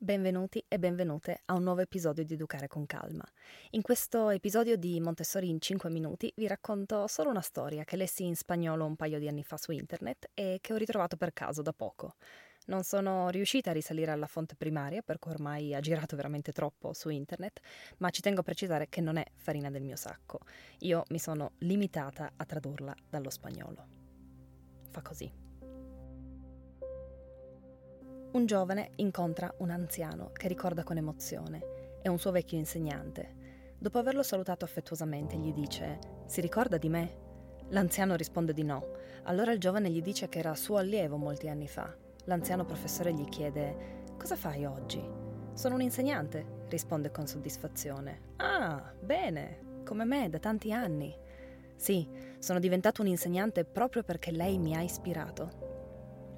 Benvenuti e benvenute a un nuovo episodio di Educare con Calma. In questo episodio di Montessori in 5 minuti vi racconto solo una storia che lessi in spagnolo un paio di anni fa su internet e che ho ritrovato per caso da poco. Non sono riuscita a risalire alla fonte primaria perché ormai ha girato veramente troppo su internet, ma ci tengo a precisare che non è farina del mio sacco. Io mi sono limitata a tradurla dallo spagnolo. Fa così. Un giovane incontra un anziano che ricorda con emozione. È un suo vecchio insegnante. Dopo averlo salutato affettuosamente, gli dice: Si ricorda di me? L'anziano risponde di no. Allora il giovane gli dice che era suo allievo molti anni fa. L'anziano professore gli chiede: Cosa fai oggi? Sono un insegnante, risponde con soddisfazione. Ah, bene, come me, da tanti anni. Sì, sono diventato un insegnante proprio perché lei mi ha ispirato.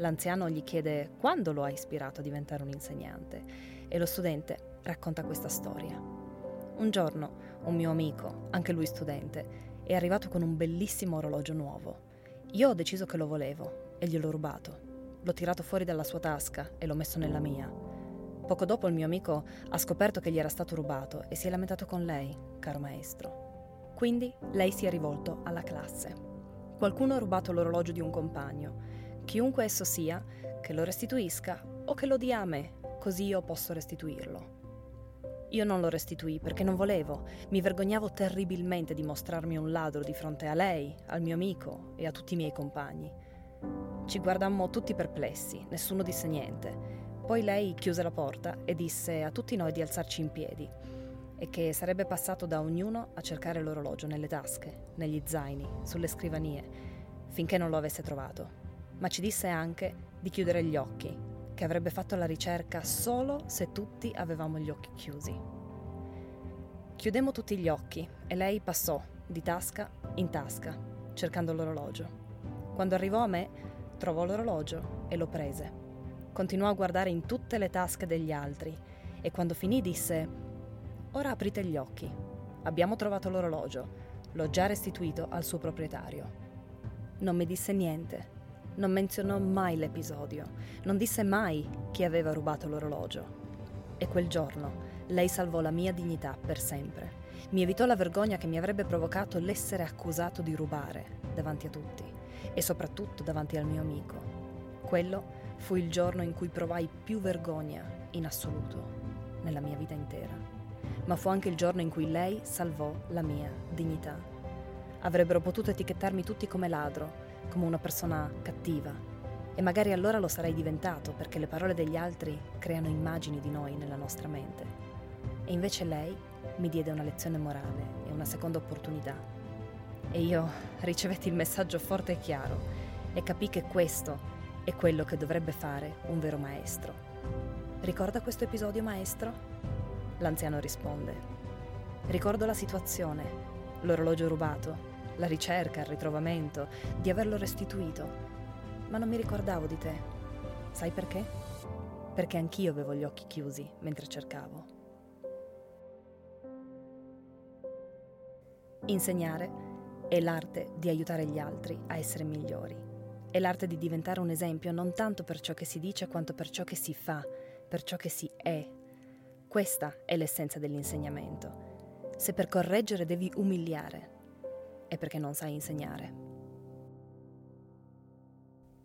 L'anziano gli chiede quando lo ha ispirato a diventare un insegnante e lo studente racconta questa storia. Un giorno un mio amico, anche lui studente, è arrivato con un bellissimo orologio nuovo. Io ho deciso che lo volevo e gliel'ho rubato. L'ho tirato fuori dalla sua tasca e l'ho messo nella mia. Poco dopo il mio amico ha scoperto che gli era stato rubato e si è lamentato con lei, caro maestro. Quindi lei si è rivolto alla classe. Qualcuno ha rubato l'orologio di un compagno chiunque esso sia, che lo restituisca o che lo dia a me, così io posso restituirlo. Io non lo restituì perché non volevo, mi vergognavo terribilmente di mostrarmi un ladro di fronte a lei, al mio amico e a tutti i miei compagni. Ci guardammo tutti perplessi, nessuno disse niente. Poi lei chiuse la porta e disse a tutti noi di alzarci in piedi e che sarebbe passato da ognuno a cercare l'orologio nelle tasche, negli zaini, sulle scrivanie, finché non lo avesse trovato ma ci disse anche di chiudere gli occhi, che avrebbe fatto la ricerca solo se tutti avevamo gli occhi chiusi. Chiudemmo tutti gli occhi e lei passò di tasca in tasca, cercando l'orologio. Quando arrivò a me, trovò l'orologio e lo prese. Continuò a guardare in tutte le tasche degli altri e quando finì disse, Ora aprite gli occhi. Abbiamo trovato l'orologio. L'ho già restituito al suo proprietario. Non mi disse niente non menzionò mai l'episodio, non disse mai chi aveva rubato l'orologio. E quel giorno lei salvò la mia dignità per sempre. Mi evitò la vergogna che mi avrebbe provocato l'essere accusato di rubare davanti a tutti e soprattutto davanti al mio amico. Quello fu il giorno in cui provai più vergogna in assoluto nella mia vita intera, ma fu anche il giorno in cui lei salvò la mia dignità. Avrebbero potuto etichettarmi tutti come ladro, come una persona cattiva. E magari allora lo sarei diventato perché le parole degli altri creano immagini di noi nella nostra mente. E invece lei mi diede una lezione morale e una seconda opportunità. E io ricevetti il messaggio forte e chiaro e capì che questo è quello che dovrebbe fare un vero maestro. Ricorda questo episodio, maestro? L'anziano risponde. Ricordo la situazione, l'orologio rubato, la ricerca, il ritrovamento, di averlo restituito. Ma non mi ricordavo di te. Sai perché? Perché anch'io avevo gli occhi chiusi mentre cercavo. Insegnare è l'arte di aiutare gli altri a essere migliori. È l'arte di diventare un esempio non tanto per ciò che si dice quanto per ciò che si fa, per ciò che si è. Questa è l'essenza dell'insegnamento. Se per correggere devi umiliare, è perché non sai insegnare.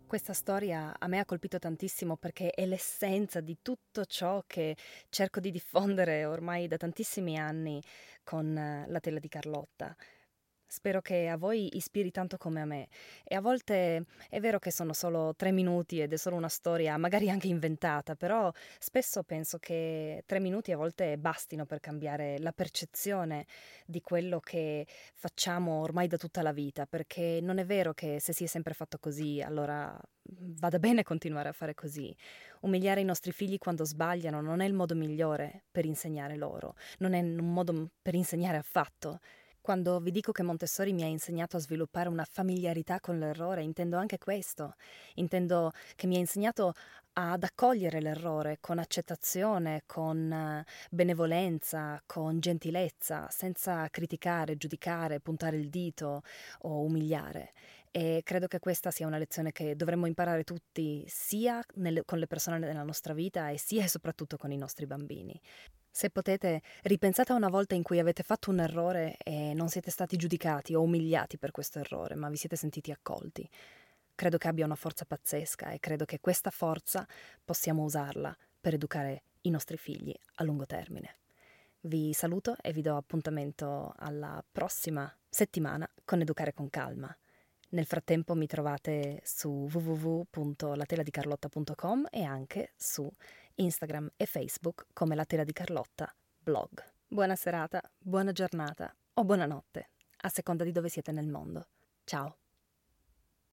Questa storia a me ha colpito tantissimo perché è l'essenza di tutto ciò che cerco di diffondere ormai da tantissimi anni con eh, la tela di Carlotta. Spero che a voi ispiri tanto come a me. E a volte è vero che sono solo tre minuti ed è solo una storia, magari anche inventata, però spesso penso che tre minuti a volte bastino per cambiare la percezione di quello che facciamo ormai da tutta la vita, perché non è vero che se si è sempre fatto così, allora vada bene continuare a fare così. Umiliare i nostri figli quando sbagliano non è il modo migliore per insegnare loro, non è un modo per insegnare affatto. Quando vi dico che Montessori mi ha insegnato a sviluppare una familiarità con l'errore, intendo anche questo. Intendo che mi ha insegnato ad accogliere l'errore con accettazione, con eh, benevolenza, con gentilezza, senza criticare, giudicare, puntare il dito o umiliare. e credo che questa sia una lezione che dovremmo imparare tutti sia nelle, con le persone nella nostra vita e sia e soprattutto con i nostri bambini. Se potete, ripensate a una volta in cui avete fatto un errore e non siete stati giudicati o umiliati per questo errore, ma vi siete sentiti accolti. Credo che abbia una forza pazzesca e credo che questa forza possiamo usarla per educare i nostri figli a lungo termine. Vi saluto e vi do appuntamento alla prossima settimana con Educare con Calma. Nel frattempo mi trovate su www.lateladicarlotta.com e anche su Instagram e Facebook come La Tela di Carlotta blog. Buona serata, buona giornata o buonanotte, a seconda di dove siete nel mondo. Ciao!